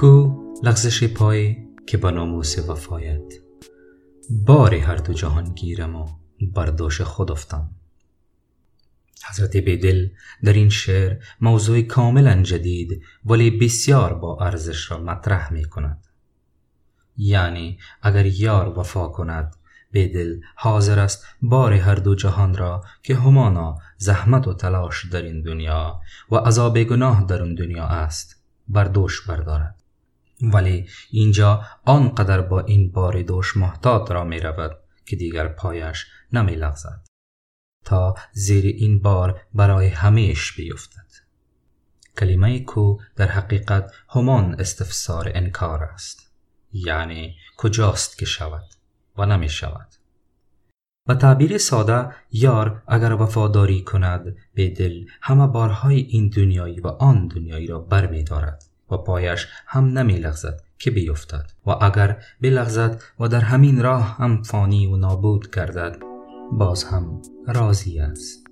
کو لغزش پای که به ناموس وفایت. بار هر دو جهان گیرم و برداشت خود افتم. حضرت بیدل در این شعر موضوع کاملا جدید ولی بسیار با ارزش را مطرح می کند. یعنی اگر یار وفا کند بیدل حاضر است بار هر دو جهان را که همانا زحمت و تلاش در این دنیا و عذاب گناه در این دنیا است بر دوش بردارد. ولی اینجا آنقدر با این بار دوش محتاط را می رود که دیگر پایش نمی لغزد تا زیر این بار برای همیش بیفتد. کلمه کو در حقیقت همان استفسار انکار است. یعنی کجاست که شود و نمی شود و تعبیر ساده یار اگر وفاداری کند به دل همه بارهای این دنیایی و آن دنیایی را بر می دارد و پایش هم نمی لغزد که بیفتد. و اگر بلغزد و در همین راه هم فانی و نابود گردد باز هم راضی است.